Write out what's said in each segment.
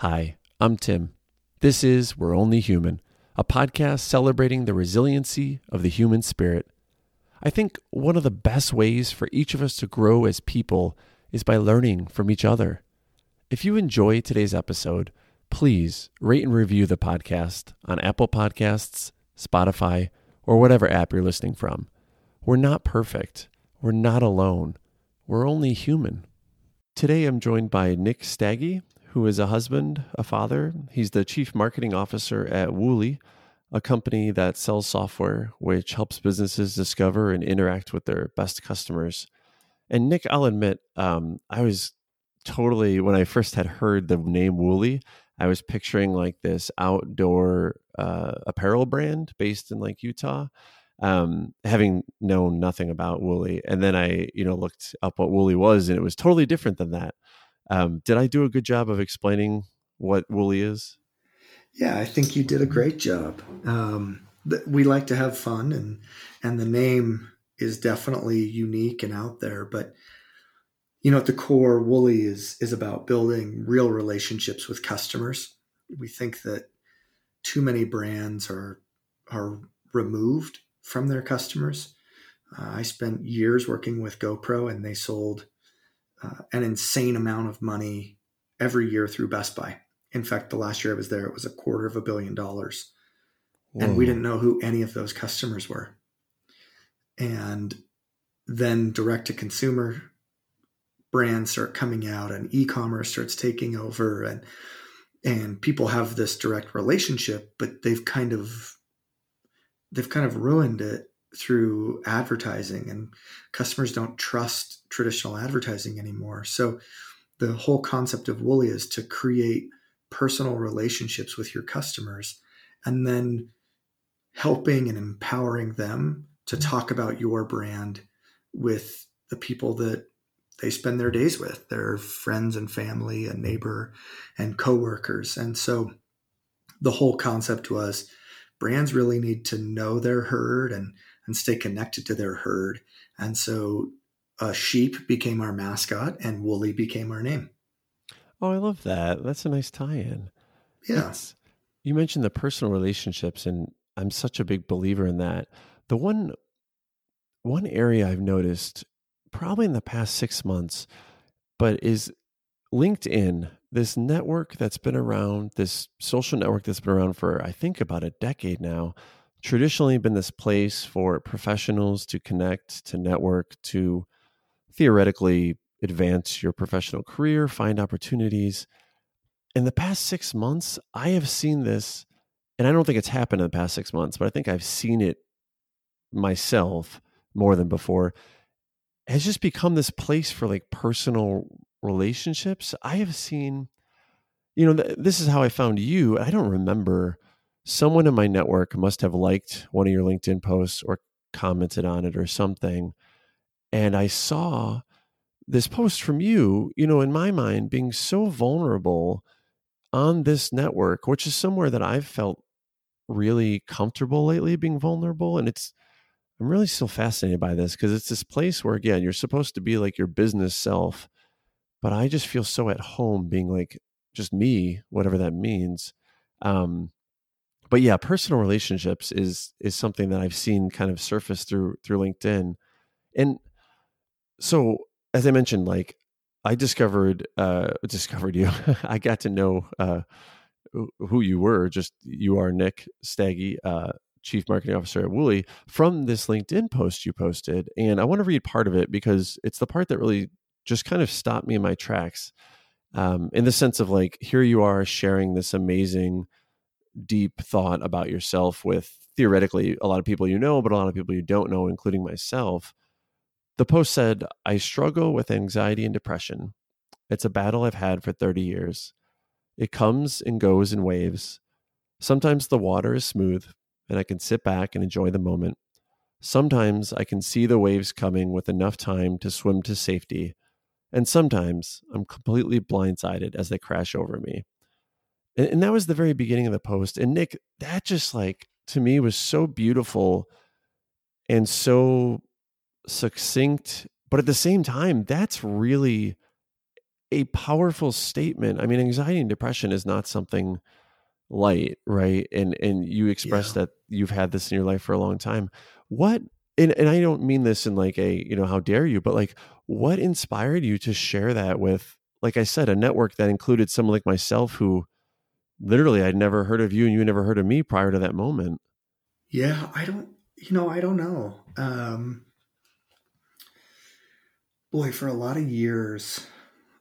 Hi, I'm Tim. This is We're Only Human, a podcast celebrating the resiliency of the human spirit. I think one of the best ways for each of us to grow as people is by learning from each other. If you enjoy today's episode, please rate and review the podcast on Apple Podcasts, Spotify, or whatever app you're listening from. We're not perfect. We're not alone. We're only human. Today I'm joined by Nick Staggy, who is a husband, a father. He's the chief marketing officer at Woolly, a company that sells software which helps businesses discover and interact with their best customers. And Nick, I'll admit, um, I was totally, when I first had heard the name Woolly, I was picturing like this outdoor uh, apparel brand based in like Utah. Um, having known nothing about Woolly, and then I, you know, looked up what Woolly was, and it was totally different than that. Um, did I do a good job of explaining what Woolly is? Yeah, I think you did a great job. Um, we like to have fun, and and the name is definitely unique and out there. But you know, at the core, Woolly is is about building real relationships with customers. We think that too many brands are are removed from their customers. Uh, I spent years working with GoPro, and they sold uh, an insane amount of money every year through Best Buy. In fact, the last year I was there, it was a quarter of a billion dollars. Whoa. And we didn't know who any of those customers were. And then direct to consumer brands start coming out and e-commerce starts taking over and and people have this direct relationship but they've kind of they've kind of ruined it through advertising and customers don't trust traditional advertising anymore. So the whole concept of woolly is to create personal relationships with your customers and then helping and empowering them to mm-hmm. talk about your brand with the people that they spend their days with their friends and family and mm-hmm. neighbor and coworkers. And so the whole concept was brands really need to know their herd and and stay connected to their herd. And so uh, sheep became our mascot and woolly became our name. Oh i love that. That's a nice tie-in. Yeah. You mentioned the personal relationships and i'm such a big believer in that. The one one area i've noticed probably in the past six months, but is LinkedIn, this network that's been around, this social network that's been around for, I think, about a decade now, traditionally been this place for professionals to connect, to network, to theoretically advance your professional career, find opportunities. In the past six months, I have seen this, and I don't think it's happened in the past six months, but I think I've seen it myself more than before has just become this place for like personal relationships. I have seen, you know, th- this is how I found you. I don't remember. Someone in my network must have liked one of your LinkedIn posts or commented on it or something. And I saw this post from you, you know, in my mind, being so vulnerable on this network, which is somewhere that I've felt really comfortable lately being vulnerable. And it's, I'm really still fascinated by this because it's this place where, again, you're supposed to be like your business self, but I just feel so at home being like just me, whatever that means. Um, but yeah, personal relationships is is something that I've seen kind of surface through through LinkedIn, and so as I mentioned, like I discovered uh, discovered you. I got to know uh, who you were. Just you are Nick Staggy. Uh, chief marketing officer at Woolly, from this LinkedIn post you posted. And I want to read part of it because it's the part that really just kind of stopped me in my tracks um, in the sense of like, here you are sharing this amazing, deep thought about yourself with theoretically a lot of people you know, but a lot of people you don't know, including myself. The post said, I struggle with anxiety and depression. It's a battle I've had for 30 years. It comes and goes in waves. Sometimes the water is smooth, and I can sit back and enjoy the moment. Sometimes I can see the waves coming with enough time to swim to safety, and sometimes I'm completely blindsided as they crash over me. And, and, that was the very beginning of the post. And Nick, that just like to me was so beautiful and so succinct, but at the same time, that's really a powerful statement. I mean, anxiety and depression is not something light, right? And and you express yeah. that you've had this in your life for a long time. What and, and I don't mean this in like a, you know, how dare you, but like what inspired you to share that with, like I said, a network that included someone like myself who literally I'd never heard of you and you never heard of me prior to that moment? Yeah, I don't, you know, I don't know. Um, boy, for a lot of years,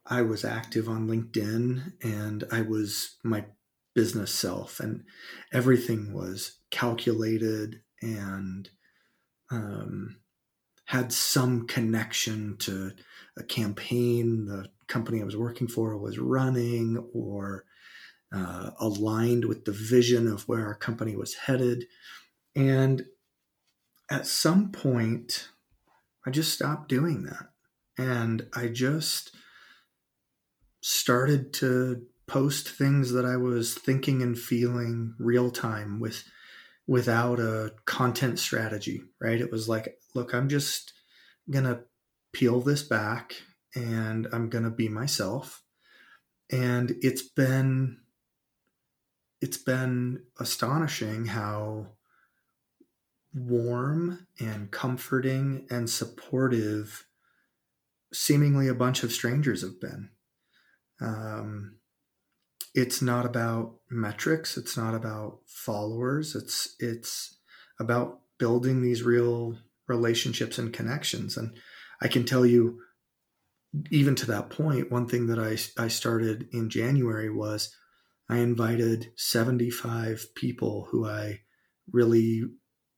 I was active on LinkedIn and I was my business self, and everything was calculated and um, had some connection to a campaign the company I was working for was running or uh, aligned with the vision of where our company was headed. And at some point, I just stopped doing that. And I just started to post things that I was thinking and feeling real time with without a content strategy, right? It was like, look, I'm just going to peel this back and I'm going to be myself. And it's been it's been astonishing how warm and comforting and supportive seemingly a bunch of strangers have been. Um, it's not about metrics it's not about followers it's it's about building these real relationships and connections and i can tell you even to that point one thing that i i started in january was i invited 75 people who i really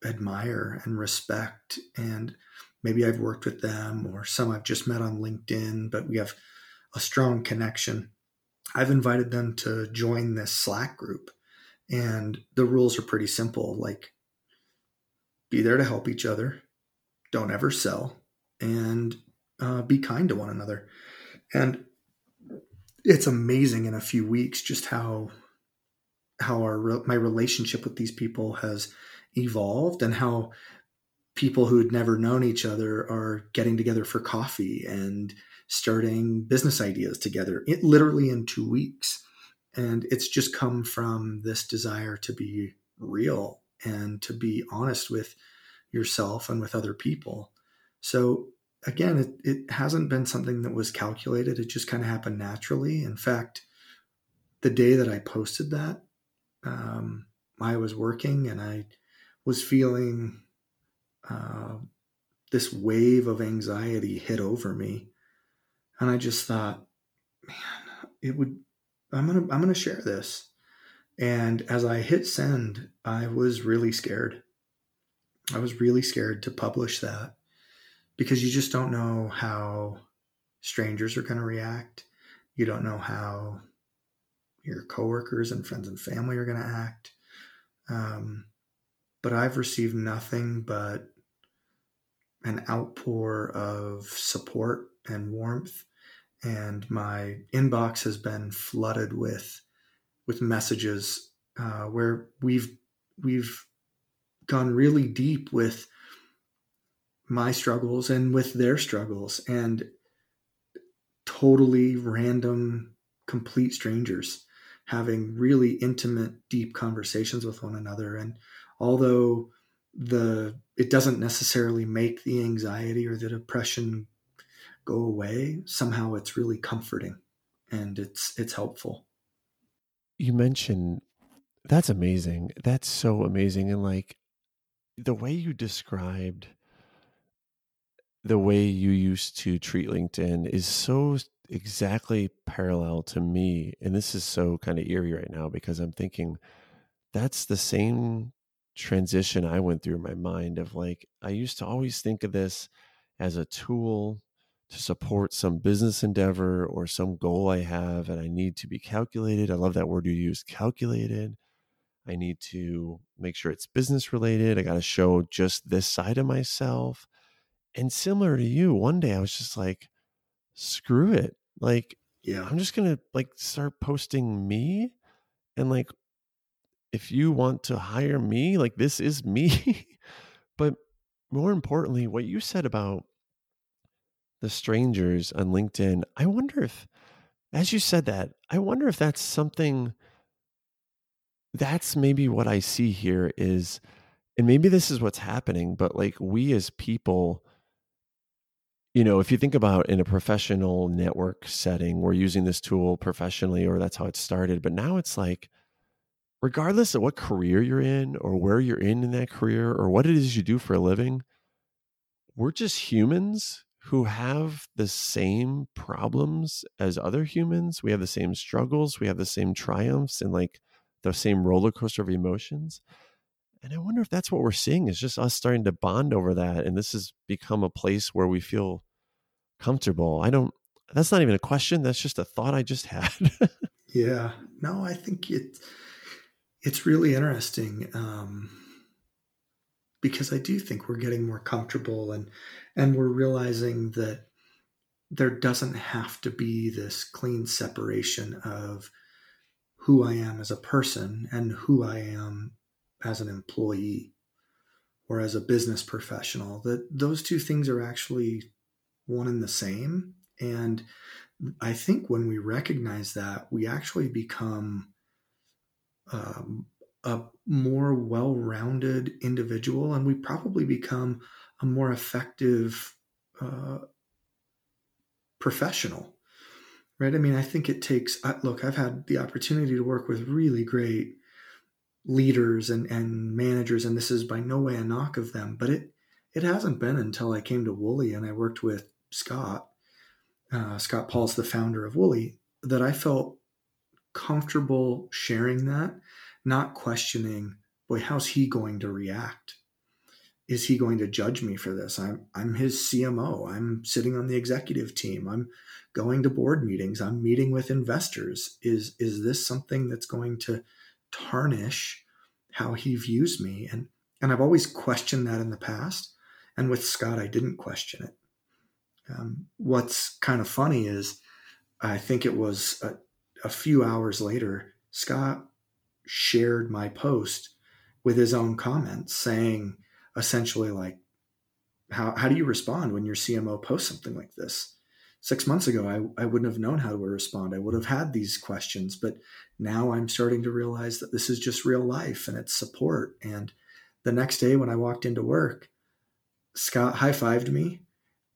admire and respect and maybe i've worked with them or some i've just met on linkedin but we have a strong connection I've invited them to join this Slack group. And the rules are pretty simple like, be there to help each other, don't ever sell, and uh, be kind to one another. And it's amazing in a few weeks just how how our my relationship with these people has evolved and how people who had never known each other are getting together for coffee and starting business ideas together it, literally in two weeks. And it's just come from this desire to be real and to be honest with yourself and with other people. So again it, it hasn't been something that was calculated it just kind of happened naturally in fact the day that i posted that um, i was working and i was feeling uh, this wave of anxiety hit over me and I just thought, man, it would. I'm gonna I'm gonna share this. And as I hit send, I was really scared. I was really scared to publish that because you just don't know how strangers are going to react. You don't know how your coworkers and friends and family are going to act. Um, but I've received nothing but an outpour of support and warmth and my inbox has been flooded with with messages uh, where we've we've gone really deep with my struggles and with their struggles and totally random complete strangers having really intimate deep conversations with one another and although the it doesn't necessarily make the anxiety or the depression go away, somehow it's really comforting and it's it's helpful. You mentioned that's amazing. That's so amazing and like the way you described the way you used to treat LinkedIn is so exactly parallel to me. And this is so kind of eerie right now because I'm thinking that's the same transition I went through in my mind of like, I used to always think of this as a tool to support some business endeavor or some goal I have, and I need to be calculated. I love that word you use, calculated. I need to make sure it's business related. I got to show just this side of myself. And similar to you, one day I was just like, screw it. Like, yeah, I'm just going to like start posting me. And like, if you want to hire me, like, this is me. but more importantly, what you said about the strangers on LinkedIn, I wonder if as you said that, I wonder if that's something that's maybe what I see here is and maybe this is what's happening, but like we as people you know, if you think about in a professional network setting, we're using this tool professionally or that's how it started, but now it's like regardless of what career you're in or where you're in in that career or what it is you do for a living, we're just humans who have the same problems as other humans. We have the same struggles, we have the same triumphs and like the same roller coaster of emotions. And I wonder if that's what we're seeing is just us starting to bond over that. And this has become a place where we feel comfortable. I don't, that's not even a question. That's just a thought I just had. yeah. No, I think it, it's really interesting. Um, because I do think we're getting more comfortable and and we're realizing that there doesn't have to be this clean separation of who I am as a person and who I am as an employee or as a business professional that those two things are actually one and the same and I think when we recognize that we actually become um, a more well rounded individual and we probably become a more effective uh, professional. Right. I mean, I think it takes, look, I've had the opportunity to work with really great leaders and, and managers, and this is by no way a knock of them, but it, it hasn't been until I came to Woolly and I worked with Scott. Uh, Scott Paul's the founder of Woolly, that I felt comfortable sharing that not questioning, boy, how's he going to react? Is he going to judge me for this? I'm I'm his CMO. I'm sitting on the executive team. I'm going to board meetings. I'm meeting with investors. Is is this something that's going to tarnish how he views me? And and I've always questioned that in the past. And with Scott, I didn't question it. Um, what's kind of funny is I think it was a, a few hours later, Scott shared my post with his own comments saying essentially like how, how do you respond when your cmo posts something like this six months ago I, I wouldn't have known how to respond. I would have had these questions but now i'm starting to realize that this is just real life and it's support. And the next day when i walked into work scott high-fived me.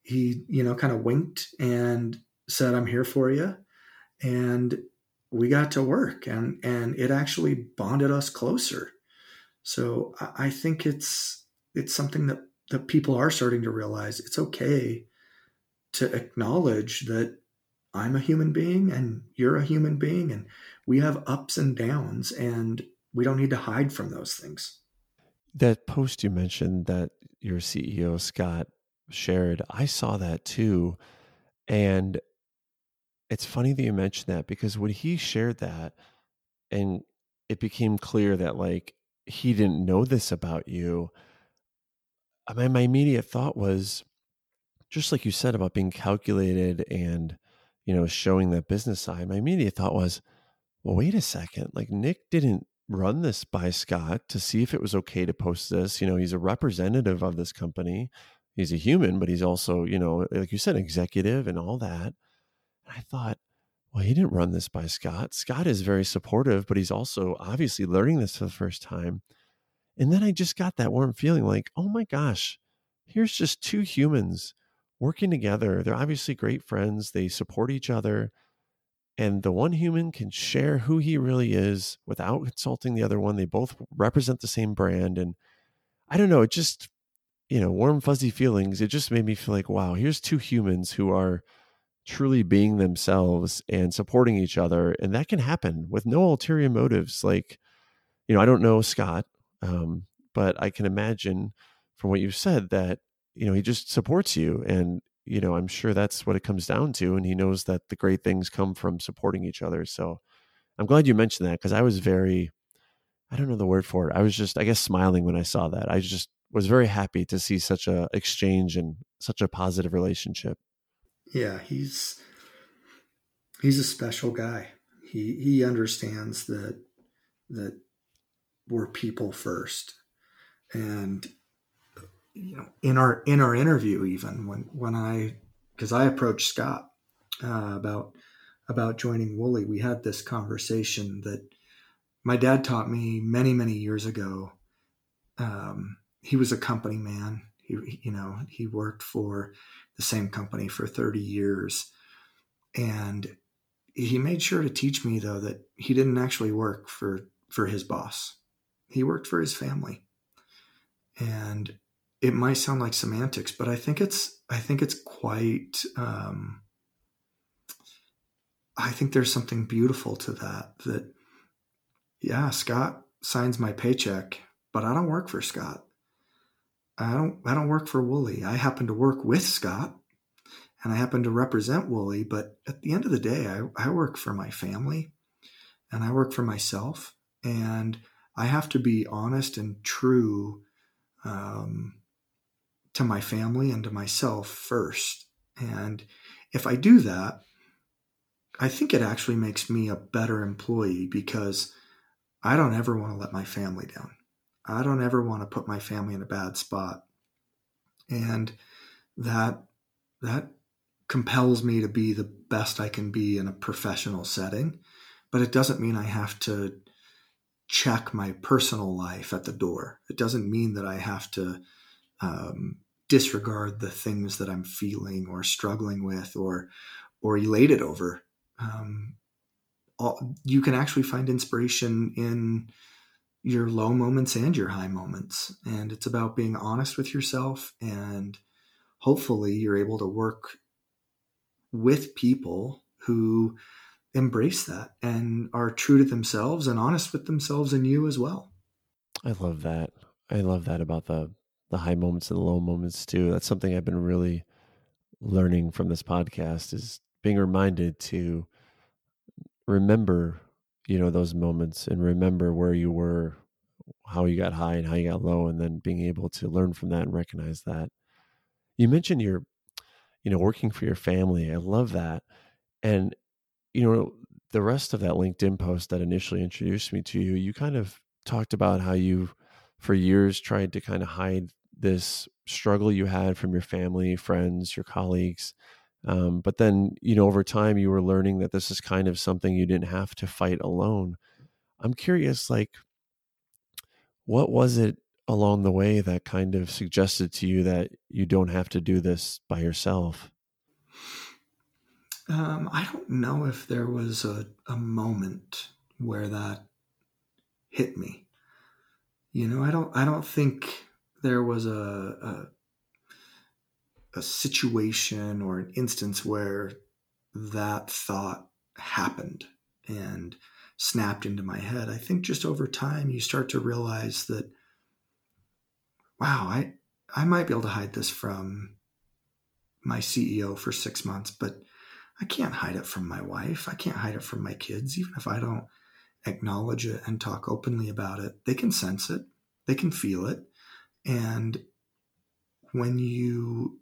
He you know kind of winked and said i'm here for you and we got to work and and it actually bonded us closer. So i think it's it's something that that people are starting to realize. It's okay to acknowledge that i'm a human being and you're a human being and we have ups and downs and we don't need to hide from those things. That post you mentioned that your ceo scott shared i saw that too. And it's funny that you mentioned that because when he shared that and it became clear that like he didn't know this about you mean, my immediate thought was just like you said about being calculated and you know showing that business side my immediate thought was well wait a second like nick didn't run this by scott to see if it was okay to post this you know he's a representative of this company he's a human but he's also you know like you said executive and all that and I thought, well, he didn't run this by Scott. Scott is very supportive, but he's also obviously learning this for the first time. And then I just got that warm feeling like, oh my gosh, here's just two humans working together. They're obviously great friends, they support each other. And the one human can share who he really is without consulting the other one. They both represent the same brand. And I don't know, it just, you know, warm, fuzzy feelings. It just made me feel like, wow, here's two humans who are truly being themselves and supporting each other and that can happen with no ulterior motives like you know i don't know scott um, but i can imagine from what you've said that you know he just supports you and you know i'm sure that's what it comes down to and he knows that the great things come from supporting each other so i'm glad you mentioned that because i was very i don't know the word for it i was just i guess smiling when i saw that i just was very happy to see such a exchange and such a positive relationship yeah, he's he's a special guy. He he understands that that we're people first, and you know in our in our interview even when when I because I approached Scott uh, about about joining Woolly, we had this conversation that my dad taught me many, many years ago. Um, he was a company man. He, you know, he worked for the same company for 30 years. And he made sure to teach me though that he didn't actually work for for his boss. He worked for his family. And it might sound like semantics, but I think it's I think it's quite um, I think there's something beautiful to that. That yeah, Scott signs my paycheck, but I don't work for Scott. I don't I don't work for Woolly. I happen to work with Scott and I happen to represent Woolly, but at the end of the day, I, I work for my family and I work for myself. And I have to be honest and true um, to my family and to myself first. And if I do that, I think it actually makes me a better employee because I don't ever want to let my family down. I don't ever want to put my family in a bad spot. And that that compels me to be the best I can be in a professional setting, but it doesn't mean I have to check my personal life at the door. It doesn't mean that I have to um, disregard the things that I'm feeling or struggling with or or elated over. Um, all, you can actually find inspiration in your low moments and your high moments, and it's about being honest with yourself. And hopefully, you're able to work with people who embrace that and are true to themselves and honest with themselves and you as well. I love that. I love that about the the high moments and the low moments too. That's something I've been really learning from this podcast is being reminded to remember, you know, those moments and remember where you were, how you got high and how you got low and then being able to learn from that and recognize that. You mentioned your you know, working for your family. I love that. And, you know, the rest of that LinkedIn post that initially introduced me to you, you kind of talked about how you, for years, tried to kind of hide this struggle you had from your family, friends, your colleagues. Um, but then, you know, over time, you were learning that this is kind of something you didn't have to fight alone. I'm curious, like, what was it along the way that kind of suggested to you that you don't have to do this by yourself? Um, I don't know if there was a, a moment where that hit me. You know, I don't. I don't think there was a, a, a situation or an instance where that thought happened and snapped into my head. I think just over time you start to realize that wow, I, I might be able to hide this from my CEO for six months, but I can't hide it from my wife. I can't hide it from my kids, even if I don't acknowledge it and talk openly about it. They can sense it, they can feel it. And when you,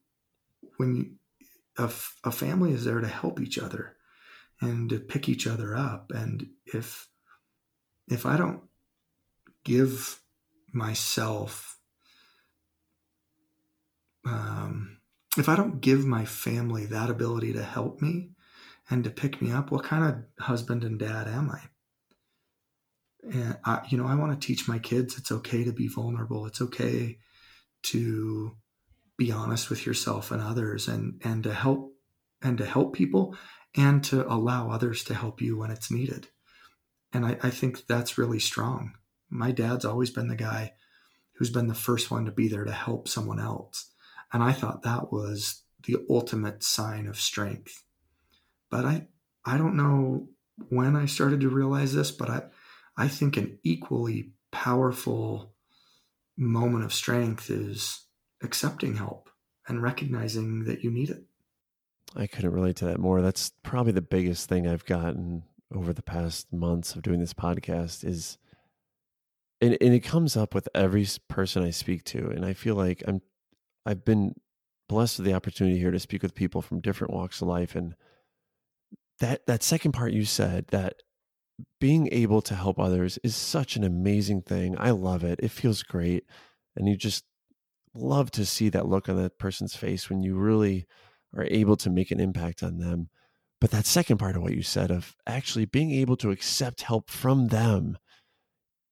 when you, a, a family is there to help each other and to pick each other up. And if, if I don't give myself um, if I don't give my family that ability to help me and to pick me up, what kind of husband and dad am I? And I, you know, I want to teach my kids it's okay to be vulnerable. It's okay to be honest with yourself and others, and and to help and to help people, and to allow others to help you when it's needed. And I, I think that's really strong. My dad's always been the guy who's been the first one to be there to help someone else and I thought that was the ultimate sign of strength. But I, I don't know when I started to realize this, but I, I think an equally powerful moment of strength is accepting help and recognizing that you need it. I couldn't relate to that more. That's probably the biggest thing I've gotten over the past months of doing this podcast is and, and it comes up with every person I speak to. And I feel like I'm I've been blessed with the opportunity here to speak with people from different walks of life and that that second part you said that being able to help others is such an amazing thing. I love it. It feels great. And you just love to see that look on that person's face when you really are able to make an impact on them. but that second part of what you said of actually being able to accept help from them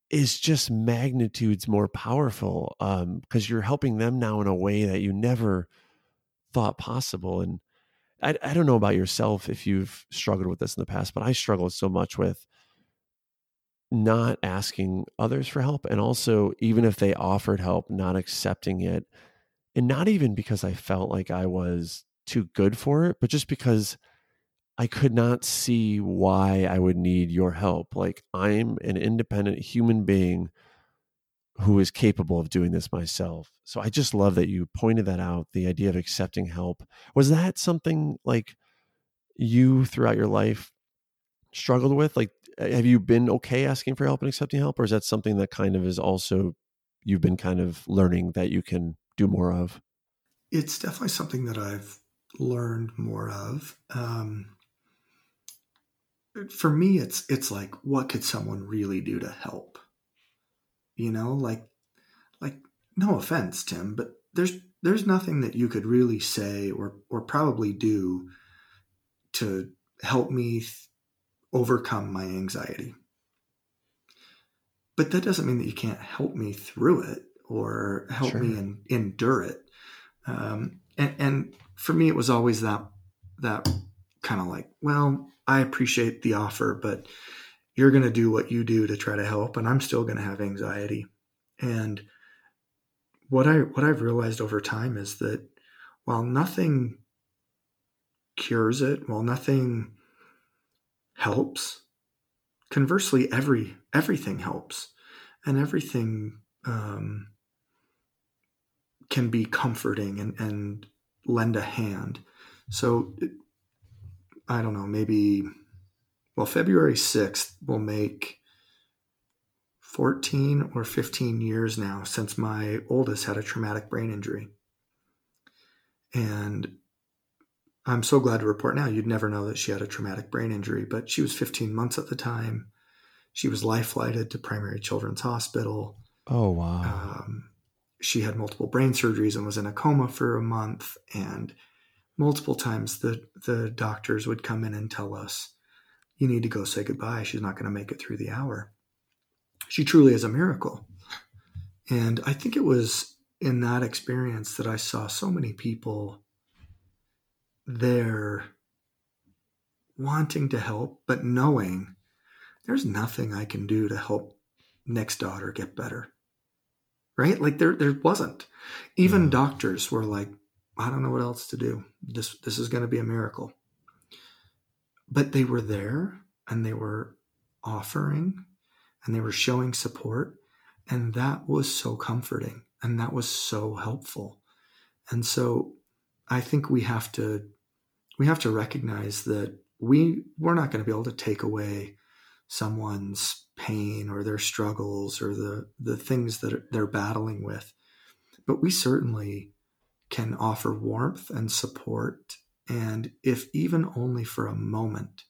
is just magnitudes more powerful because um, you're helping them now in a way that you never thought possible. And I, I don't know about yourself if you've struggled with this in the past, but I struggled so much with not asking others for help. And also, even if they offered help, not accepting it. And not even because I felt like I was too good for it, but just because I could not see why I would need your help. Like I'm an independent human being who is capable of doing this myself. So I just love that you pointed that out, the idea of accepting help. Was that something like you throughout your life struggled with? Like have you been okay asking for help and accepting help or is that something that kind of is also you've been kind of learning that you can do more of? It's definitely something that I've learned more of. Um, for me it's it's like what could someone really do to help you know like like no offense tim but there's there's nothing that you could really say or or probably do to help me th- overcome my anxiety but that doesn't mean that you can't help me through it or help sure. me in, endure it um, and, and for me it was always that that kind of like well I appreciate the offer, but you're going to do what you do to try to help, and I'm still going to have anxiety. And what I what I've realized over time is that while nothing cures it, while nothing helps, conversely, every everything helps, and everything um, can be comforting and, and lend a hand. So I don't know, maybe, well, February 6th will make 14 or 15 years now since my oldest had a traumatic brain injury. And I'm so glad to report now you'd never know that she had a traumatic brain injury, but she was 15 months at the time. She was life flighted to Primary Children's Hospital. Oh, wow. Um, she had multiple brain surgeries and was in a coma for a month. And multiple times the the doctors would come in and tell us you need to go say goodbye she's not going to make it through the hour she truly is a miracle and i think it was in that experience that i saw so many people there wanting to help but knowing there's nothing i can do to help Nick's daughter get better right like there there wasn't even yeah. doctors were like I don't know what else to do. This this is going to be a miracle. But they were there and they were offering and they were showing support and that was so comforting and that was so helpful. And so I think we have to we have to recognize that we we're not going to be able to take away someone's pain or their struggles or the the things that they're battling with. But we certainly can offer warmth and support. And if even only for a moment,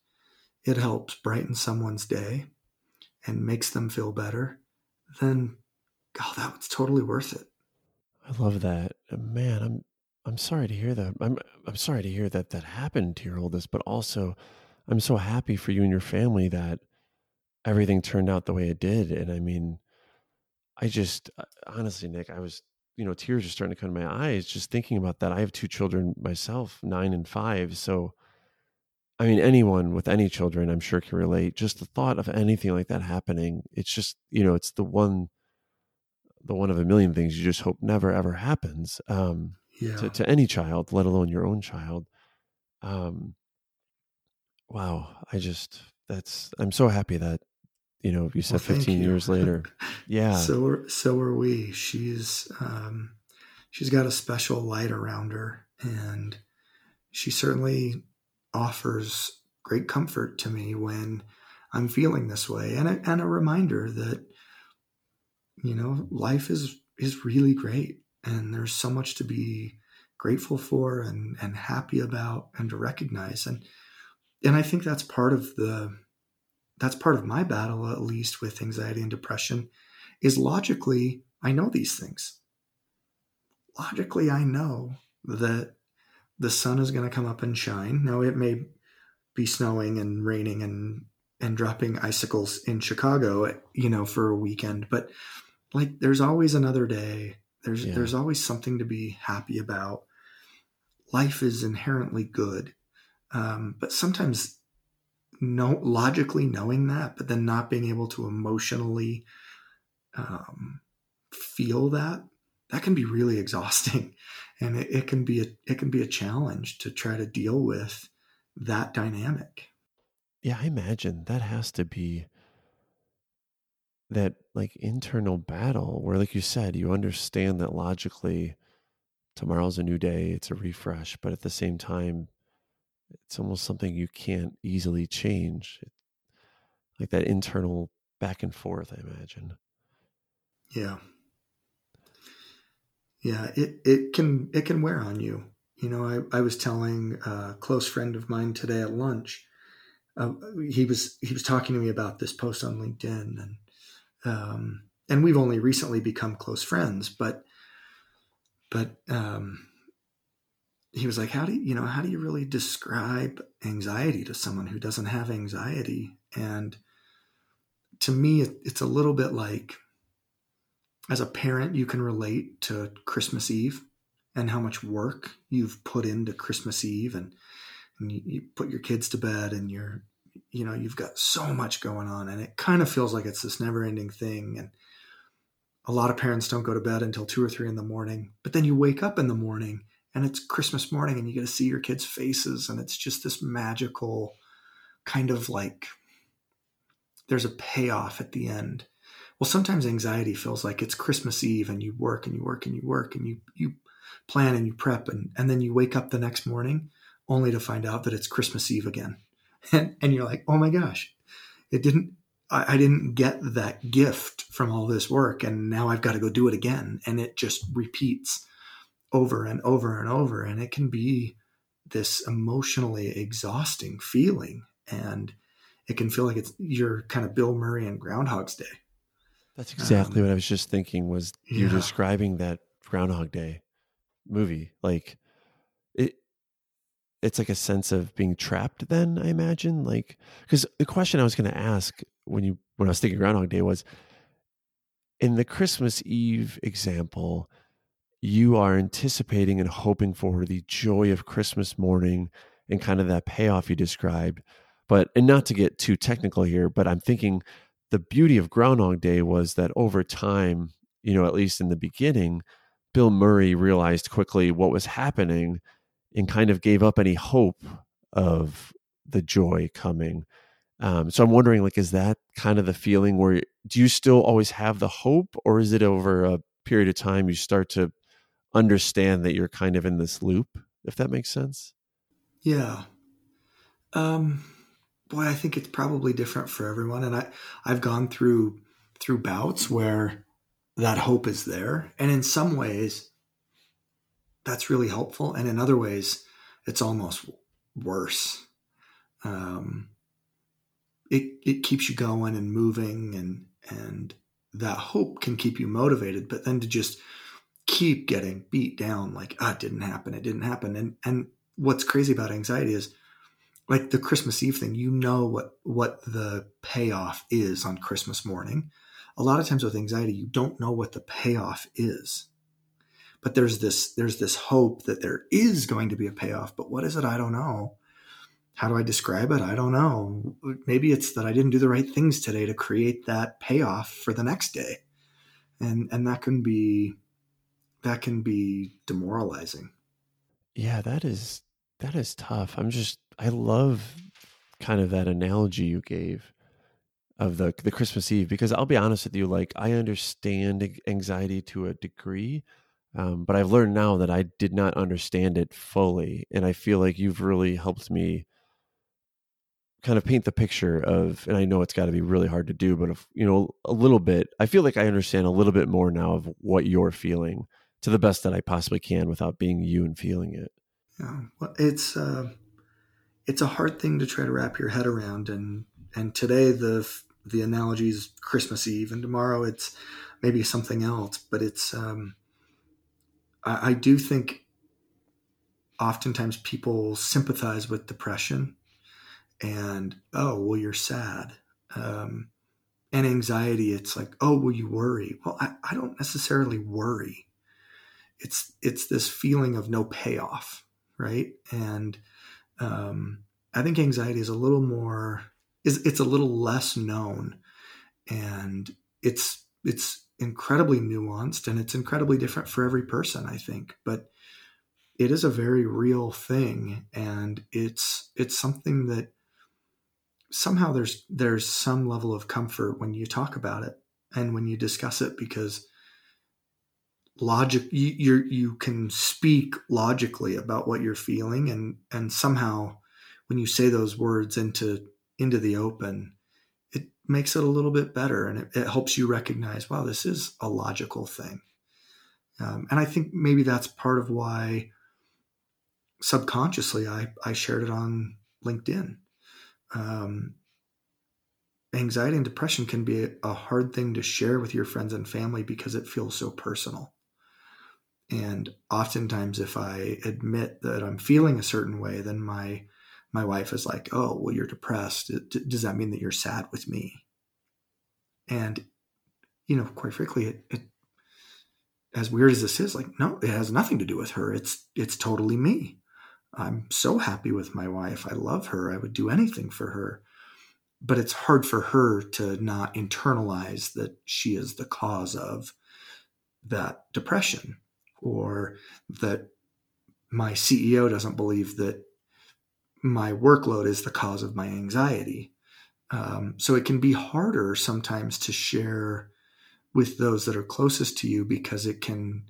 it helps brighten someone's day and makes them feel better, then God, that was totally worth it. I love that. Man, I'm I'm sorry to hear that. I'm I'm sorry to hear that that happened to your oldest, but also I'm so happy for you and your family that everything turned out the way it did. And I mean, I just uh, honestly, Nick, I was you know, tears are starting to come to my eyes just thinking about that. I have two children myself, nine and five. So, I mean, anyone with any children, I'm sure can relate. Just the thought of anything like that happening, it's just, you know, it's the one, the one of a million things you just hope never ever happens um, yeah. to, to any child, let alone your own child. Um, wow. I just, that's, I'm so happy that you know, you said well, 15 you. years later. Yeah. so are, so are we. She's, um, she's got a special light around her and she certainly offers great comfort to me when I'm feeling this way and a, and a reminder that, you know, life is, is really great and there's so much to be grateful for and, and happy about and to recognize. And, and I think that's part of the, that's part of my battle, at least with anxiety and depression, is logically, I know these things. Logically, I know that the sun is going to come up and shine. Now, it may be snowing and raining and and dropping icicles in Chicago, you know, for a weekend. But like, there's always another day. There's yeah. there's always something to be happy about. Life is inherently good, um, but sometimes no logically knowing that, but then not being able to emotionally um, feel that that can be really exhausting, and it, it can be a it can be a challenge to try to deal with that dynamic. Yeah, I imagine that has to be that like internal battle where like you said you understand that logically tomorrow's a new day it's a refresh but at the same time it's almost something you can't easily change. Like that internal back and forth i imagine. Yeah. Yeah it, it can it can wear on you. You know i, I was telling a close friend of mine today at lunch uh, he was he was talking to me about this post on LinkedIn, and um, and we've only recently become close friends, but but um, he was like, how do you, you know how do you really describe anxiety to someone who doesn't have anxiety? And to me, it, it's a little bit like as a parent, you can relate to Christmas Eve and how much work you've put into Christmas Eve and and you, you put your kids to bed and you're you know you've got so much going on and it kind of feels like it's this never ending thing and a lot of parents don't go to bed until two or three in the morning but then you wake up in the morning and it's christmas morning and you get to see your kids faces and it's just this magical kind of like there's a payoff at the end well sometimes anxiety feels like it's christmas eve and you work and you work and you work and you you plan and you prep and, and then you wake up the next morning only to find out that it's Christmas Eve again. And, and you're like, oh my gosh, it didn't, I, I didn't get that gift from all this work. And now I've got to go do it again. And it just repeats over and over and over. And it can be this emotionally exhausting feeling. And it can feel like it's you're kind of Bill Murray in Groundhog's Day. That's exactly um, what I was just thinking was you're yeah. describing that Groundhog Day movie. Like it it's like a sense of being trapped then i imagine like because the question i was going to ask when you when i was thinking groundhog day was in the christmas eve example you are anticipating and hoping for the joy of christmas morning and kind of that payoff you described but and not to get too technical here but i'm thinking the beauty of groundhog day was that over time you know at least in the beginning bill murray realized quickly what was happening and kind of gave up any hope of the joy coming. Um, so I'm wondering, like, is that kind of the feeling where do you still always have the hope, or is it over a period of time you start to understand that you're kind of in this loop? If that makes sense. Yeah. Um, boy, I think it's probably different for everyone, and I I've gone through through bouts where that hope is there, and in some ways that's really helpful. And in other ways, it's almost worse. Um, it, it keeps you going and moving and, and that hope can keep you motivated, but then to just keep getting beat down, like, ah, it didn't happen. It didn't happen. And, and what's crazy about anxiety is like the Christmas Eve thing, you know what, what the payoff is on Christmas morning. A lot of times with anxiety, you don't know what the payoff is but there's this there's this hope that there is going to be a payoff but what is it i don't know how do i describe it i don't know maybe it's that i didn't do the right things today to create that payoff for the next day and and that can be that can be demoralizing yeah that is that is tough i'm just i love kind of that analogy you gave of the the Christmas Eve because I'll be honest with you like I understand anxiety to a degree um, but I've learned now that I did not understand it fully. And I feel like you've really helped me kind of paint the picture of, and I know it's got to be really hard to do, but if, you know, a little bit, I feel like I understand a little bit more now of what you're feeling to the best that I possibly can without being you and feeling it. Yeah. Well, it's, uh, it's a hard thing to try to wrap your head around. And, and today the, the analogy is Christmas Eve and tomorrow it's maybe something else, but it's, um, I, I do think oftentimes people sympathize with depression and oh well you're sad um, and anxiety it's like oh well you worry well I, I don't necessarily worry it's it's this feeling of no payoff right? And um, i think anxiety is a little more is it's a little less known and it's it's incredibly nuanced and it's incredibly different for every person i think. But it is a very real thing and it's it's something that somehow there's there's some level of comfort when you talk about it and when you discuss it because logic you you can speak logically about what you're feeling and and somehow when you say those words into into the open it makes it a little bit better and it, it helps you recognize wow this is a logical thing um, and i think maybe that's part of why subconsciously i i shared it on linkedin um, anxiety and depression can be a hard thing to share with your friends and family because it feels so personal. And oftentimes, if I admit that I'm feeling a certain way, then my my wife is like, "Oh, well, you're depressed. Does that mean that you're sad with me?" And you know, quite frankly, it, it as weird as this is, like, no, it has nothing to do with her. It's it's totally me. I'm so happy with my wife. I love her. I would do anything for her. But it's hard for her to not internalize that she is the cause of that depression or that my CEO doesn't believe that my workload is the cause of my anxiety. Um, so it can be harder sometimes to share with those that are closest to you because it can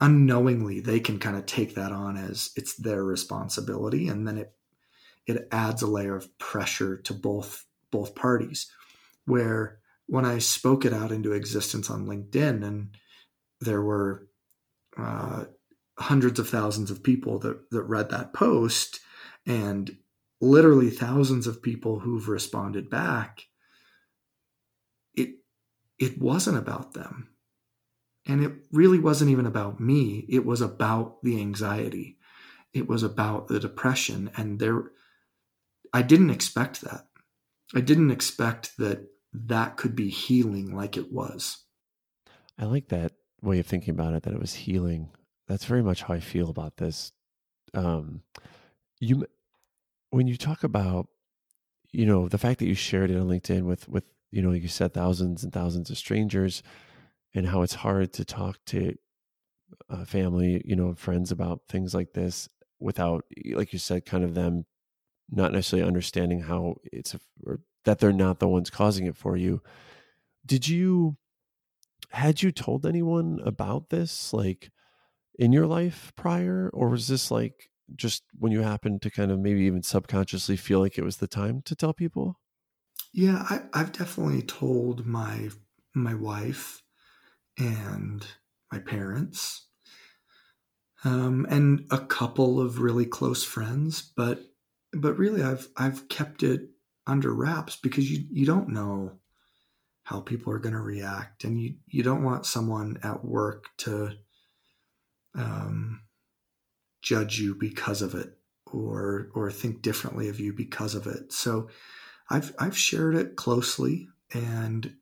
unknowingly they can kind of take that on as it's their responsibility and then it it adds a layer of pressure to both both parties where when i spoke it out into existence on linkedin and there were uh, hundreds of thousands of people that, that read that post and literally thousands of people who've responded back it it wasn't about them and it really wasn't even about me. It was about the anxiety. It was about the depression. And there, I didn't expect that. I didn't expect that that could be healing like it was. I like that way of thinking about it, that it was healing. That's very much how I feel about this. Um, you, when you talk about, you know, the fact that you shared it on LinkedIn with, with, you know, you said, thousands and thousands of strangers, and how it's hard to talk to uh, family, you know, friends about things like this without, like you said, kind of them not necessarily understanding how it's a, that they're not the ones causing it for you. Did you had you told anyone about this like in your life prior or was this like just when you happened to kind of maybe even subconsciously feel like it was the time to tell people? Yeah, I, I've definitely told my my wife and my parents, um, and a couple of really close friends. But but really, I've I've kept it under wraps because you you don't know how people are going to react, and you you don't want someone at work to um, judge you because of it or or think differently of you because of it. So I've I've shared it closely and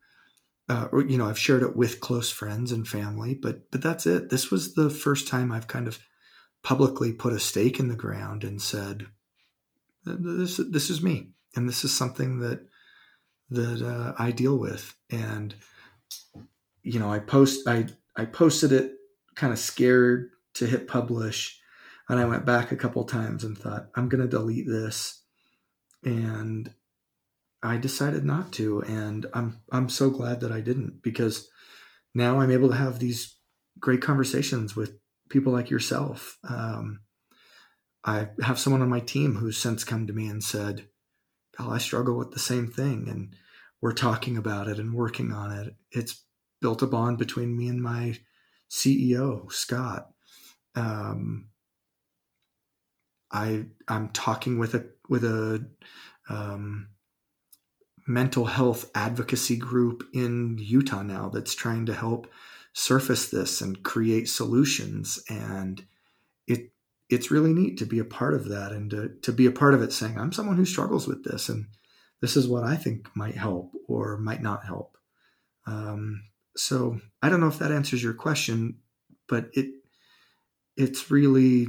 uh, or, you know, I've shared it with close friends and family, but but that's it. This was the first time I've kind of publicly put a stake in the ground and said, "This this is me, and this is something that that uh, I deal with." And you know, I post I I posted it kind of scared to hit publish, and I went back a couple times and thought, "I'm going to delete this," and I decided not to, and I'm I'm so glad that I didn't because now I'm able to have these great conversations with people like yourself. Um, I have someone on my team who's since come to me and said, "Val, I struggle with the same thing," and we're talking about it and working on it. It's built a bond between me and my CEO, Scott. Um, I I'm talking with a with a um, mental health advocacy group in Utah now that's trying to help surface this and create solutions and it it's really neat to be a part of that and to, to be a part of it saying, I'm someone who struggles with this and this is what I think might help or might not help. Um, so I don't know if that answers your question, but it it's really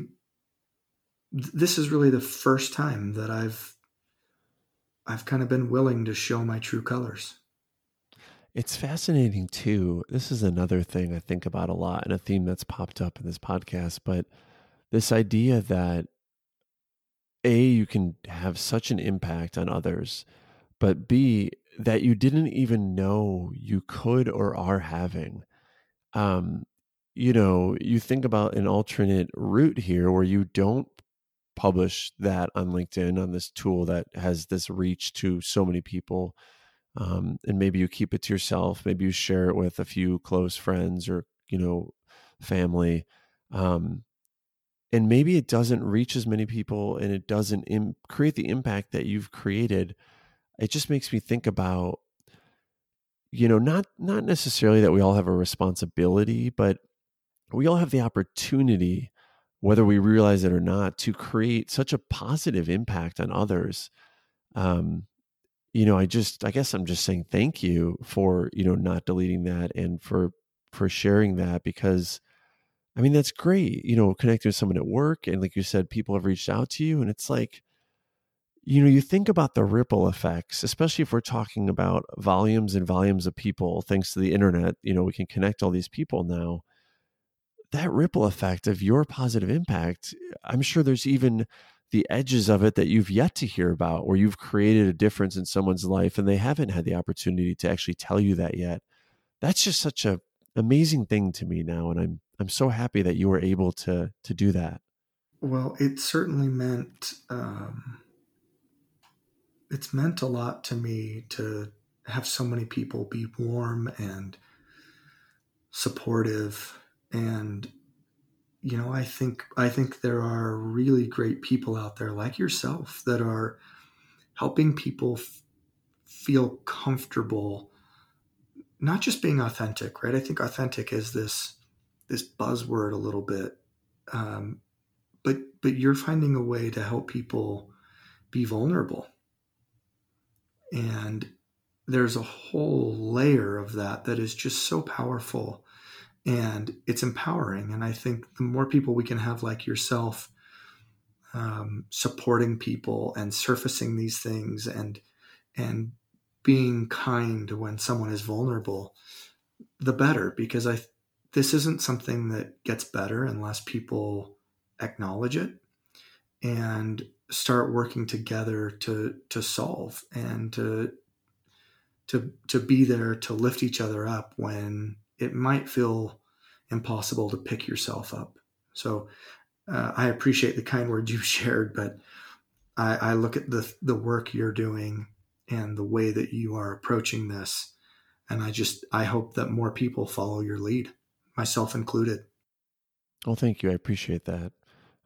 this is really the first time that I've I've kind of been willing to show my true colors. It's fascinating too. This is another thing I think about a lot and a theme that's popped up in this podcast, but this idea that a you can have such an impact on others, but b that you didn't even know you could or are having. Um, you know, you think about an alternate route here where you don't publish that on LinkedIn on this tool that has this reach to so many people. Um, and maybe you keep it to yourself. Maybe you share it with a few close friends or, you know, family. Um, and maybe it doesn't reach as many people and it doesn't Im- create the impact that you've created it just makes me think about you know not not necessarily that we all have a responsibility but we all have the opportunity whether we realize it or not to create such a positive impact on others. Um you know i just i guess i'm just saying thank you for you know not deleting that and for for sharing that because i mean that's great you know connecting with someone at work and like you said people have reached out to you and it's like you know, you think about the ripple effects, especially if we're talking about volumes and volumes of people, thanks to the internet, you know, we can connect all these people now. That ripple effect of your positive impact, I'm sure there's even the edges of it that you've yet to hear about where you've created a difference in someone's life and they haven't had the opportunity to actually tell you that yet. That's just such a amazing thing to me now and I'm I'm so happy that you were able to to do that. Well, it certainly meant um it's meant a lot to me to have so many people be warm and supportive and you know i think i think there are really great people out there like yourself that are helping people f- feel comfortable not just being authentic right i think authentic is this this buzzword a little bit um, but but you're finding a way to help people be vulnerable and there's a whole layer of that that is just so powerful and it's empowering. And I think the more people we can have like yourself um, supporting people and surfacing these things and and being kind when someone is vulnerable, the better. Because I this isn't something that gets better unless people acknowledge it. And start working together to to solve and to to to be there to lift each other up when it might feel impossible to pick yourself up. So uh, I appreciate the kind words you shared, but I, I look at the the work you're doing and the way that you are approaching this, and I just I hope that more people follow your lead, myself included. Well, thank you. I appreciate that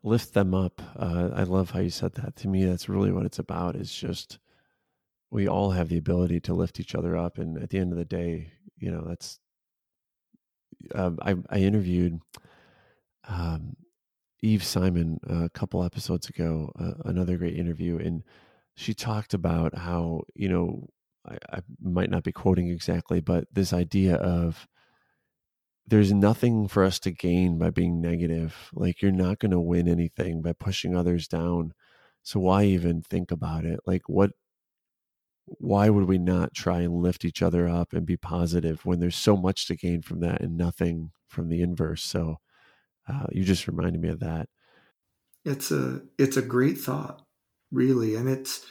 lift them up. Uh, I love how you said that. To me, that's really what it's about. Is just we all have the ability to lift each other up, and at the end of the day, you know, that's. Um, I, I interviewed um, Eve Simon a couple episodes ago, uh, another great interview, and she talked about how you know I, I might not be quoting exactly, but this idea of there's nothing for us to gain by being negative. Like you're not going to win anything by pushing others down. So why even think about it? Like what why would we not try and lift each other up and be positive when there's so much to gain from that and nothing from the inverse? So uh, you just reminded me of that. It's a it's a great thought, really, and it's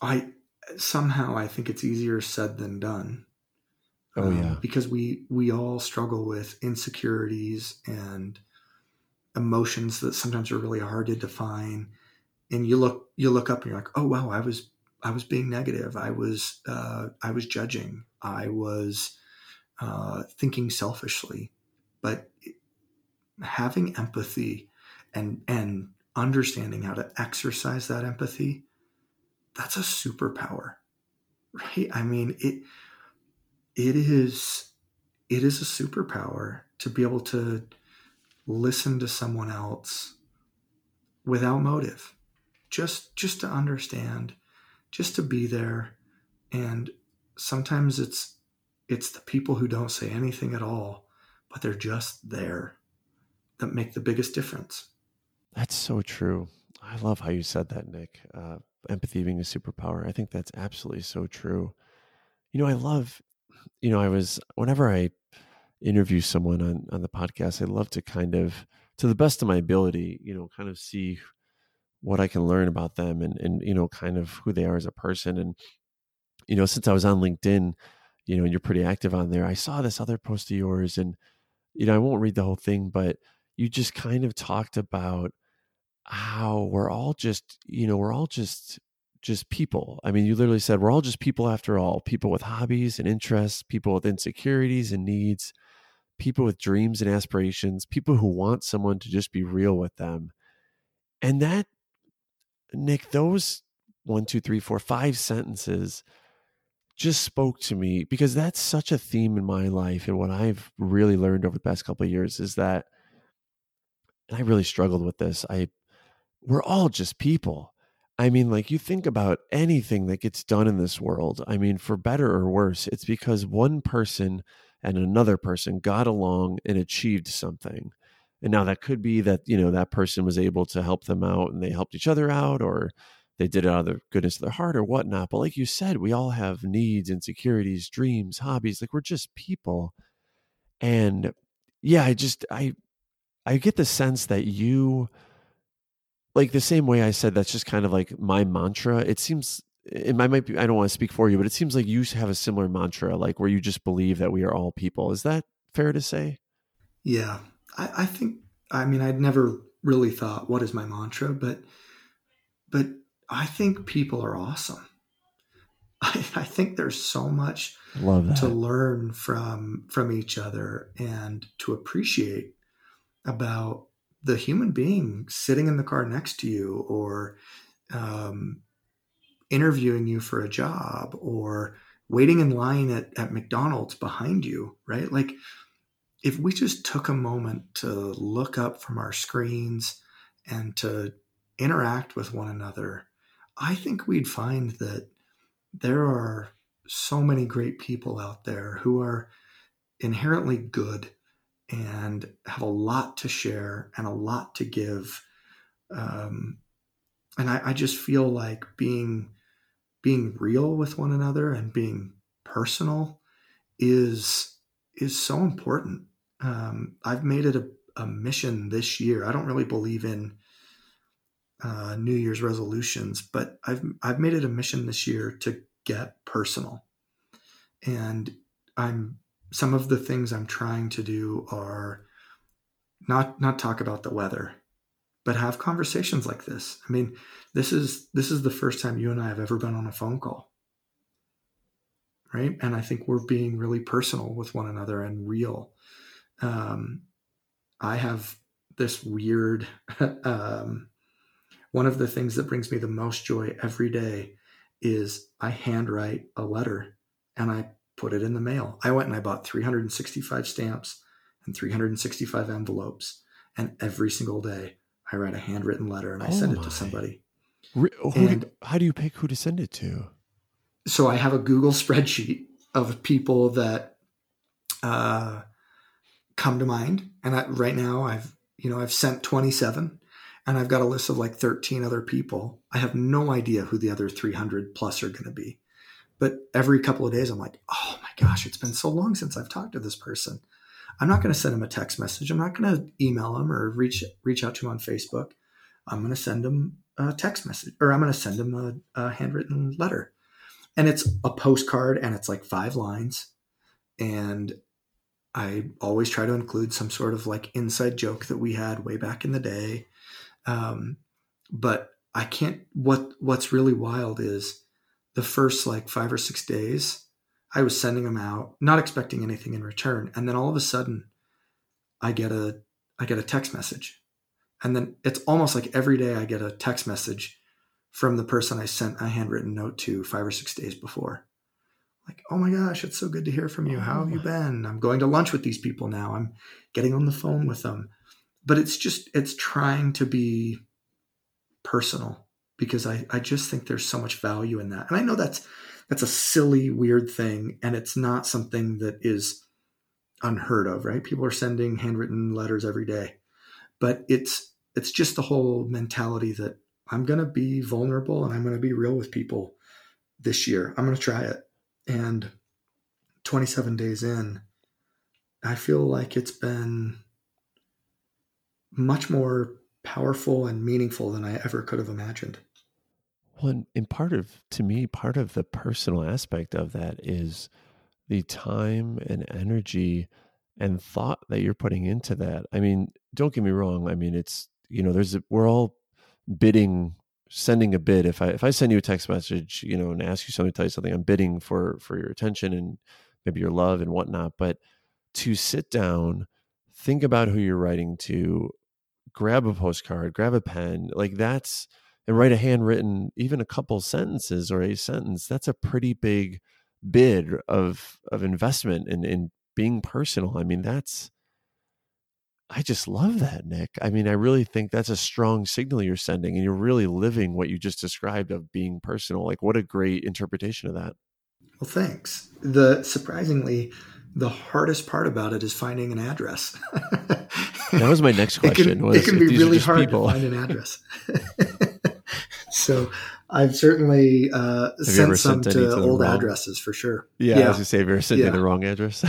I somehow I think it's easier said than done Oh yeah. Um, because we we all struggle with insecurities and emotions that sometimes are really hard to define. And you look you look up and you're like, oh wow, I was I was being negative. I was uh, I was judging. I was uh, thinking selfishly. But having empathy and and understanding how to exercise that empathy, that's a superpower, right? I mean it it is it is a superpower to be able to listen to someone else without motive, just just to understand, just to be there, and sometimes it's it's the people who don't say anything at all, but they're just there that make the biggest difference. That's so true. I love how you said that, Nick. Uh, empathy being a superpower. I think that's absolutely so true. You know, I love, you know, I was, whenever I interview someone on, on the podcast, I love to kind of, to the best of my ability, you know, kind of see what I can learn about them and, and, you know, kind of who they are as a person. And, you know, since I was on LinkedIn, you know, and you're pretty active on there, I saw this other post of yours and, you know, I won't read the whole thing, but you just kind of talked about how we're all just, you know, we're all just just people. I mean, you literally said we're all just people after all, people with hobbies and interests, people with insecurities and needs, people with dreams and aspirations, people who want someone to just be real with them. And that, Nick, those one, two, three, four, five sentences just spoke to me because that's such a theme in my life. And what I've really learned over the past couple of years is that and I really struggled with this. I we're all just people. I mean, like you think about anything that gets done in this world. I mean, for better or worse, it's because one person and another person got along and achieved something. And now that could be that, you know, that person was able to help them out and they helped each other out or they did it out of the goodness of their heart or whatnot. But like you said, we all have needs, insecurities, dreams, hobbies. Like we're just people. And yeah, I just I I get the sense that you like the same way I said that's just kind of like my mantra. It seems it might be I don't want to speak for you, but it seems like you have a similar mantra, like where you just believe that we are all people. Is that fair to say? Yeah. I, I think I mean I'd never really thought what is my mantra, but but I think people are awesome. I, I think there's so much to learn from from each other and to appreciate about the human being sitting in the car next to you or um, interviewing you for a job or waiting in line at, at McDonald's behind you, right? Like, if we just took a moment to look up from our screens and to interact with one another, I think we'd find that there are so many great people out there who are inherently good and have a lot to share and a lot to give. Um, and I, I just feel like being being real with one another and being personal is is so important. Um, I've made it a, a, mission this year. I don't really believe in uh, New Year's resolutions, but I've I've made it a mission this year to get personal, and I'm some of the things I'm trying to do are not not talk about the weather, but have conversations like this. I mean, this is this is the first time you and I have ever been on a phone call. Right? And I think we're being really personal with one another and real. Um, I have this weird um, one of the things that brings me the most joy every day is I handwrite a letter and I put it in the mail. I went and I bought 365 stamps and 365 envelopes. And every single day, I write a handwritten letter and I oh send it to somebody. Who and how do you pick who to send it to? So I have a Google spreadsheet of people that uh, come to mind. And I, right now, I've you know I've sent 27, and I've got a list of like 13 other people. I have no idea who the other 300 plus are going to be. But every couple of days, I'm like, oh my gosh, it's been so long since I've talked to this person. I'm not going to send him a text message. I'm not going to email him or reach reach out to him on Facebook. I'm going to send him a text message or I'm going to send him a, a handwritten letter. And it's a postcard and it's like five lines. And I always try to include some sort of like inside joke that we had way back in the day. Um, but I can't. What What's really wild is the first like five or six days, I was sending them out, not expecting anything in return. And then all of a sudden I get a I get a text message. And then it's almost like every day I get a text message from the person I sent a handwritten note to five or six days before. Like, oh my gosh, it's so good to hear from you. How have you oh. been? I'm going to lunch with these people now. I'm getting on the phone with them. but it's just it's trying to be personal because I, I just think there's so much value in that. And I know that's that's a silly, weird thing, and it's not something that is unheard of, right? People are sending handwritten letters every day. But it's it's just the whole mentality that I'm gonna be vulnerable and I'm gonna be real with people this year. I'm gonna try it. And 27 days in, I feel like it's been much more powerful and meaningful than I ever could have imagined. Well, and, and part of, to me, part of the personal aspect of that is the time and energy and thought that you're putting into that. I mean, don't get me wrong. I mean, it's, you know, there's, a, we're all bidding, sending a bid. If I, if I send you a text message, you know, and ask you something, tell you something, I'm bidding for, for your attention and maybe your love and whatnot. But to sit down, think about who you're writing to, grab a postcard, grab a pen, like that's, and write a handwritten, even a couple sentences or a sentence. That's a pretty big bid of of investment in in being personal. I mean, that's I just love that, Nick. I mean, I really think that's a strong signal you're sending, and you're really living what you just described of being personal. Like, what a great interpretation of that. Well, thanks. The surprisingly, the hardest part about it is finding an address. that was my next question. It can, was, it can be really hard people. to find an address. so I've certainly uh, sent some to, to old wrong? addresses for sure. Yeah, yeah. I was say, have you ever sent yeah. the wrong address?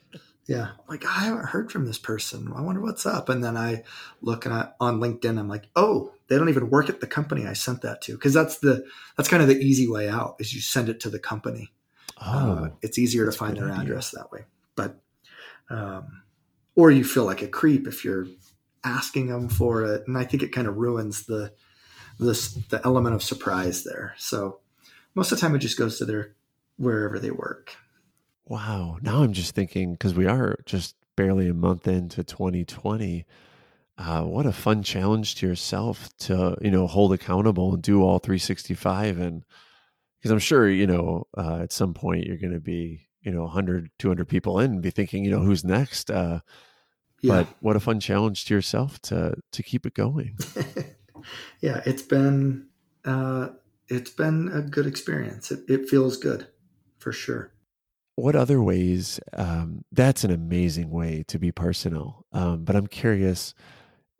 yeah, like I haven't heard from this person. I wonder what's up. And then I look at on LinkedIn. I'm like, oh, they don't even work at the company I sent that to because that's the that's kind of the easy way out is you send it to the company. Oh, uh, it's easier to find their idea. address that way. But, um, or you feel like a creep if you're asking them for it, and I think it kind of ruins the this the element of surprise there. So most of the time, it just goes to their wherever they work. Wow. Now I'm just thinking because we are just barely a month into 2020. Uh, what a fun challenge to yourself to you know hold accountable and do all 365 and because I'm sure, you know, uh, at some point you're going to be, you know, 100, 200 people in and be thinking, you know, who's next? Uh, yeah. But what a fun challenge to yourself to to keep it going. yeah, it's been uh, it's been a good experience. It, it feels good, for sure. What other ways? Um, that's an amazing way to be personal. Um, but I'm curious,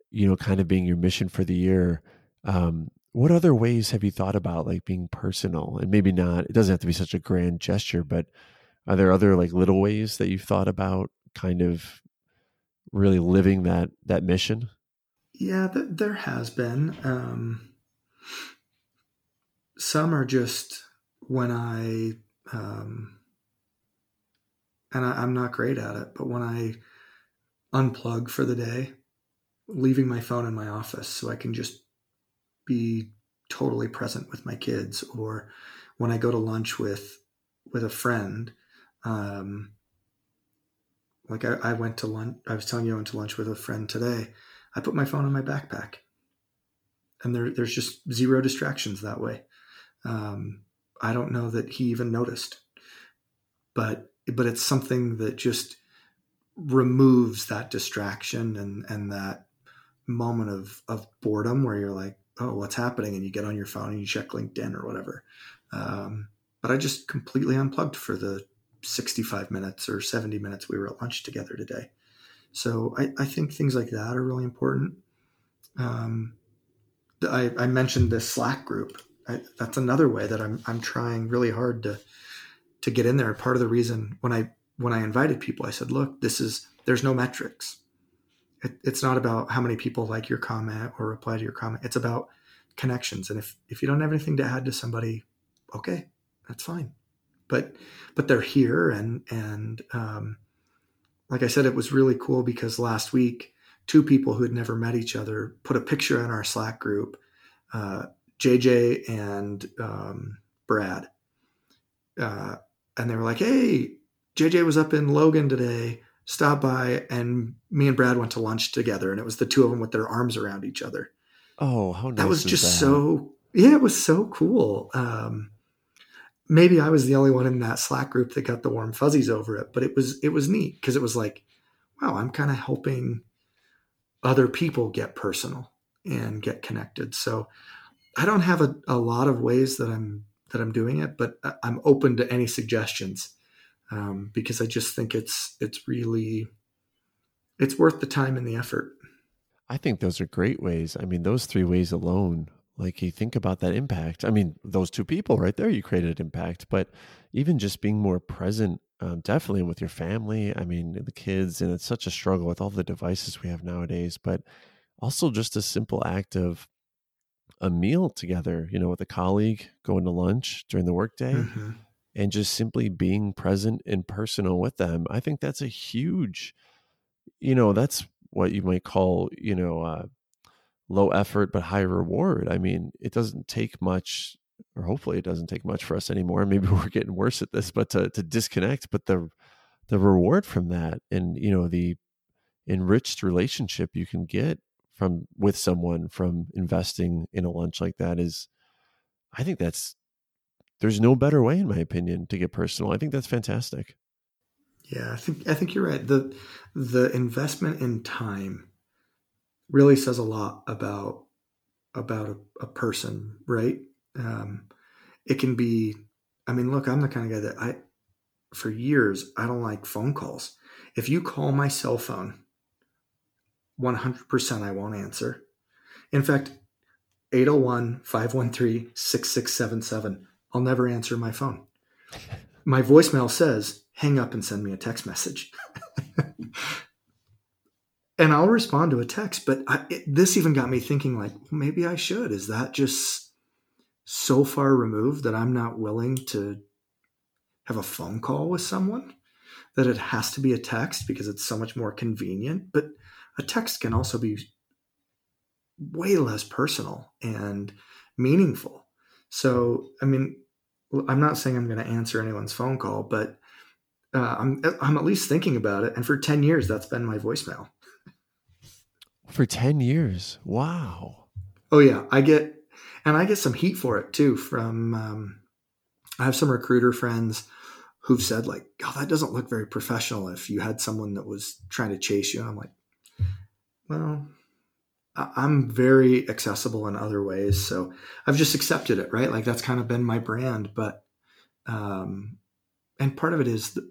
you know, kind of being your mission for the year. Um, what other ways have you thought about like being personal and maybe not it doesn't have to be such a grand gesture but are there other like little ways that you've thought about kind of really living that that mission yeah th- there has been um some are just when i um and I, i'm not great at it but when i unplug for the day leaving my phone in my office so i can just be totally present with my kids or when I go to lunch with with a friend. Um, like I, I went to lunch. I was telling you I went to lunch with a friend today. I put my phone in my backpack, and there, there's just zero distractions that way. Um, I don't know that he even noticed, but but it's something that just removes that distraction and and that moment of of boredom where you're like, oh, what's happening? And you get on your phone and you check LinkedIn or whatever. Um, but I just completely unplugged for the 65 minutes or 70 minutes we were at lunch together today. So I, I think things like that are really important. Um, I, I, mentioned this Slack group. I, that's another way that I'm, I'm trying really hard to, to get in there. Part of the reason when I, when I invited people, I said, look, this is, there's no metrics it, it's not about how many people like your comment or reply to your comment. It's about connections. And if if you don't have anything to add to somebody, okay, that's fine. But but they're here, and and um, like I said, it was really cool because last week two people who had never met each other put a picture in our Slack group, uh, JJ and um, Brad, uh, and they were like, "Hey, JJ was up in Logan today stopped by and me and Brad went to lunch together and it was the two of them with their arms around each other. Oh, how nice That was just that? so yeah, it was so cool. Um, maybe I was the only one in that Slack group that got the warm fuzzies over it, but it was it was neat because it was like, wow, I'm kind of helping other people get personal and get connected. So I don't have a, a lot of ways that I'm that I'm doing it, but I'm open to any suggestions um, because I just think it's it's really it's worth the time and the effort. I think those are great ways. I mean, those three ways alone, like you think about that impact. I mean, those two people right there, you created impact, but even just being more present, um, definitely with your family. I mean, the kids, and it's such a struggle with all the devices we have nowadays, but also just a simple act of a meal together, you know, with a colleague, going to lunch during the workday. Mm-hmm. And just simply being present and personal with them. I think that's a huge, you know, that's what you might call, you know, uh, low effort but high reward. I mean, it doesn't take much, or hopefully it doesn't take much for us anymore. Maybe we're getting worse at this, but to to disconnect. But the the reward from that, and you know, the enriched relationship you can get from with someone from investing in a lunch like that is, I think that's there's no better way, in my opinion, to get personal. I think that's fantastic. Yeah, I think I think you're right. the The investment in time really says a lot about about a, a person, right? Um, it can be. I mean, look, I'm the kind of guy that I, for years, I don't like phone calls. If you call my cell phone, 100% I won't answer. In fact, 801 513 6677, I'll never answer my phone. My voicemail says, hang up and send me a text message. and I'll respond to a text. But I, it, this even got me thinking, like, maybe I should. Is that just so far removed that I'm not willing to have a phone call with someone? That it has to be a text because it's so much more convenient. But a text can also be way less personal and meaningful. So, I mean, I'm not saying I'm going to answer anyone's phone call, but uh, I'm I'm at least thinking about it. And for ten years, that's been my voicemail. For ten years, wow. Oh yeah, I get, and I get some heat for it too. From um, I have some recruiter friends who've said like, "Oh, that doesn't look very professional." If you had someone that was trying to chase you, and I'm like, well, I'm very accessible in other ways, so I've just accepted it, right? Like that's kind of been my brand, but um, and part of it is that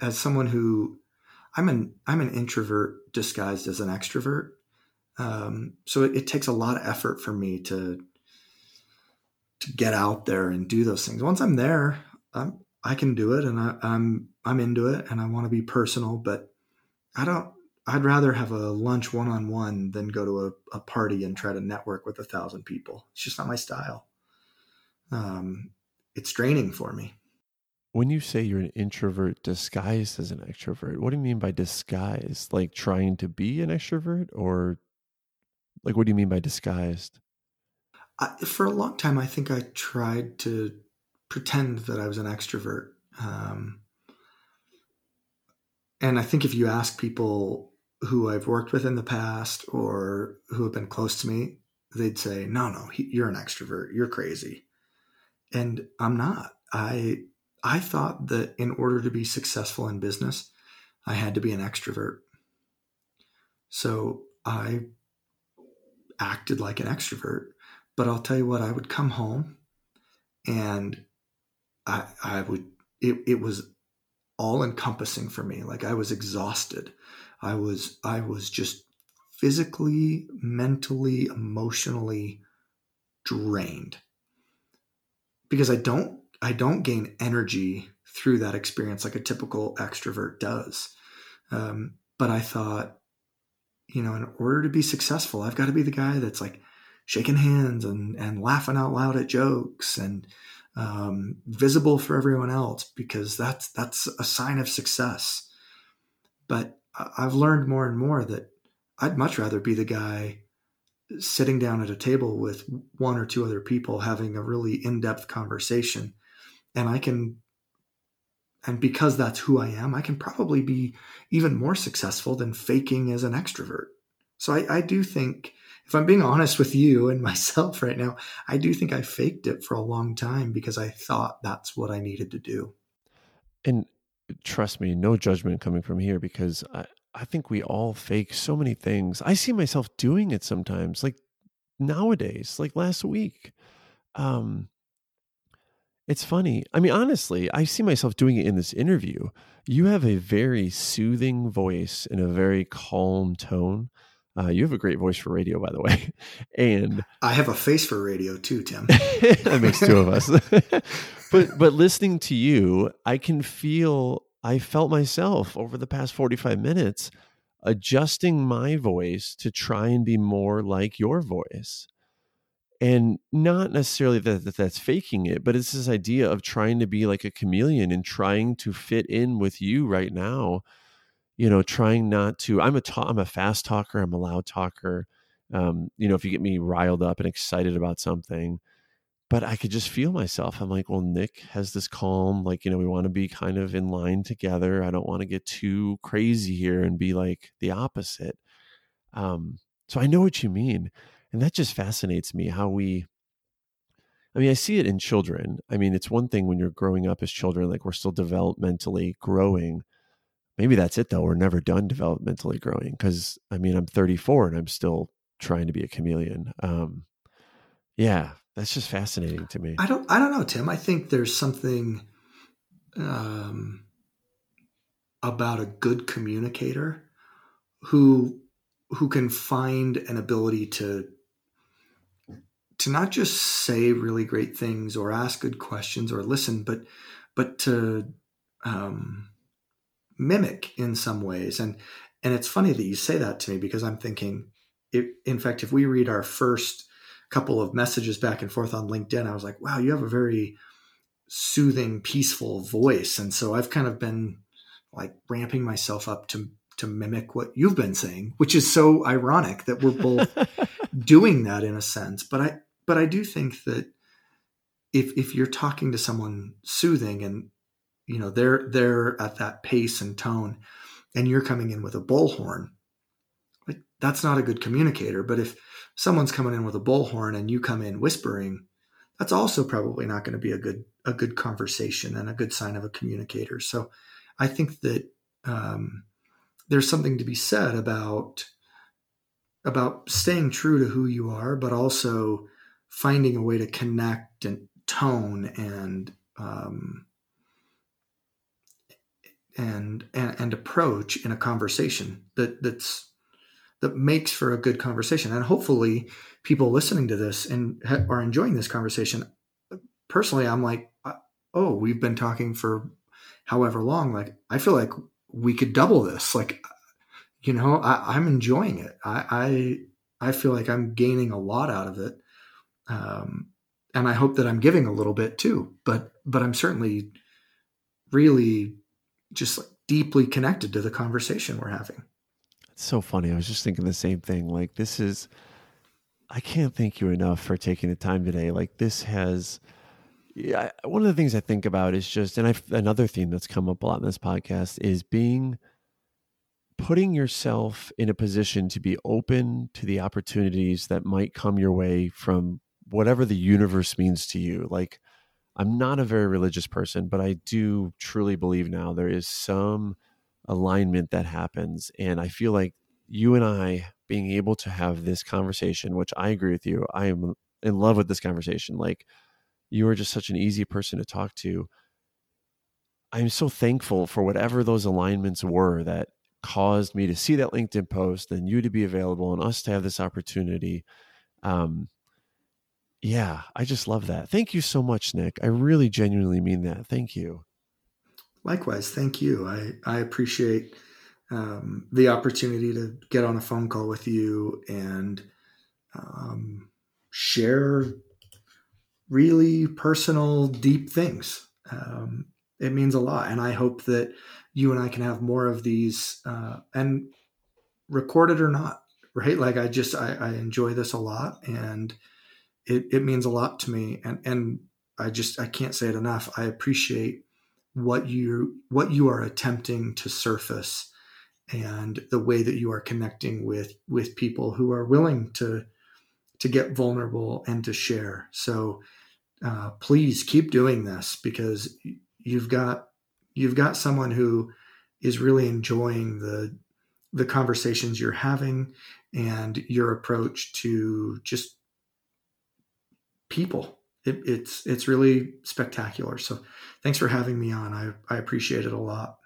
as someone who I'm an I'm an introvert disguised as an extrovert. Um, so it, it, takes a lot of effort for me to to get out there and do those things. Once I'm there, I'm, I can do it, and I, I'm I'm into it, and I want to be personal. But I don't. I'd rather have a lunch one on one than go to a, a, party and try to network with a thousand people. It's just not my style. Um, it's draining for me when you say you're an introvert disguised as an extrovert, what do you mean by disguised? Like trying to be an extrovert, or like what do you mean by disguised? I, for a long time, I think I tried to pretend that I was an extrovert. Um, and I think if you ask people who I've worked with in the past or who have been close to me, they'd say, "No, no, he, you're an extrovert. You're crazy," and I'm not. I I thought that in order to be successful in business, I had to be an extrovert. So I acted like an extrovert. But I'll tell you what, I would come home and I, I would, it, it was all encompassing for me. Like I was exhausted. I was, I was just physically, mentally, emotionally drained because I don't I don't gain energy through that experience like a typical extrovert does. Um, but I thought, you know, in order to be successful, I've got to be the guy that's like shaking hands and, and laughing out loud at jokes and um, visible for everyone else because that's that's a sign of success. But I've learned more and more that I'd much rather be the guy sitting down at a table with one or two other people having a really in-depth conversation and I can and because that's who I am, I can probably be even more successful than faking as an extrovert. So I, I, do think, if I'm being honest with you and myself right now, I do think I faked it for a long time because I thought that's what I needed to do. And trust me, no judgment coming from here because I, I think we all fake so many things. I see myself doing it sometimes, like nowadays, like last week. Um, it's funny. I mean, honestly, I see myself doing it in this interview. You have a very soothing voice and a very calm tone. Uh, you have a great voice for radio, by the way. And I have a face for radio too, Tim. that makes two of us. but but listening to you, I can feel I felt myself over the past 45 minutes adjusting my voice to try and be more like your voice and not necessarily that, that, that's faking it but it's this idea of trying to be like a chameleon and trying to fit in with you right now you know trying not to i'm a ta- i'm a fast talker i'm a loud talker um, you know if you get me riled up and excited about something but i could just feel myself. I'm like well nick has this calm like you know we want to be kind of in line together. I don't want to get too crazy here and be like the opposite. Um, so i know what you mean and that just fascinates me how we I mean, I see it in children. I mean, it's one thing when you're growing up as children, like we're still developmentally growing. Maybe that's it though. We're never done developmentally growing because I mean, I'm 34 and I'm still trying to be a chameleon. Um, yeah, that's just fascinating to me. I don't, I don't know, Tim. I think there's something um, about a good communicator who who can find an ability to to not just say really great things or ask good questions or listen, but but to um, mimic in some ways. And and it's funny that you say that to me because I'm thinking, if, in fact, if we read our first couple of messages back and forth on LinkedIn, I was like, wow, you have a very soothing, peaceful voice. And so I've kind of been like ramping myself up to to mimic what you've been saying, which is so ironic that we're both doing that in a sense. But I but I do think that if if you're talking to someone soothing and you know they're they're at that pace and tone and you're coming in with a bullhorn like that's not a good communicator. But if someone's coming in with a bullhorn and you come in whispering that's also probably not going to be a good a good conversation and a good sign of a communicator. So i think that um, there's something to be said about about staying true to who you are but also finding a way to connect and tone and um, and, and and approach in a conversation that that's that makes for a good conversation. And hopefully people listening to this and ha- are enjoying this conversation personally i'm like uh, oh we've been talking for however long like i feel like we could double this like you know I, am enjoying it. I, I i feel like i'm gaining a lot out of it um, and I hope that I'm giving a little bit too. But but I'm certainly really just like deeply connected to the conversation we're having. It's so funny. I was just thinking the same thing. Like this is, I can't thank you enough for taking the time today. Like this has. Yeah, one of the things I think about is just, and I another theme that's come up a lot in this podcast is being putting yourself in a position to be open to the opportunities that might come your way from whatever the universe means to you. Like, I'm not a very religious person, but I do truly believe now there is some alignment that happens. And I feel like you and I being able to have this conversation, which I agree with you, I am in love with this conversation. Like, you are just such an easy person to talk to. I'm so thankful for whatever those alignments were that caused me to see that LinkedIn post and you to be available and us to have this opportunity. Um, yeah, I just love that. Thank you so much, Nick. I really genuinely mean that. Thank you. Likewise, thank you. I, I appreciate um, the opportunity to get on a phone call with you and um, share really personal, deep things. Um, it means a lot. And I hope that you and I can have more of these uh, and recorded or not, right? Like I just, I, I enjoy this a lot. And it, it means a lot to me. And and i just i can't say it enough. I appreciate what you what you are attempting to surface and the way that you are connecting with with people who are willing to to get vulnerable and to share. So uh, please keep doing this because you've got you've got someone who is really enjoying the the conversations you're having and your approach to just people. It, it's it's really spectacular. So thanks for having me on. I, I appreciate it a lot.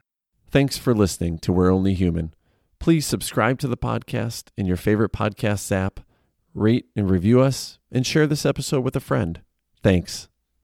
Thanks for listening to We're Only Human. Please subscribe to the podcast in your favorite podcast app, rate and review us, and share this episode with a friend. Thanks.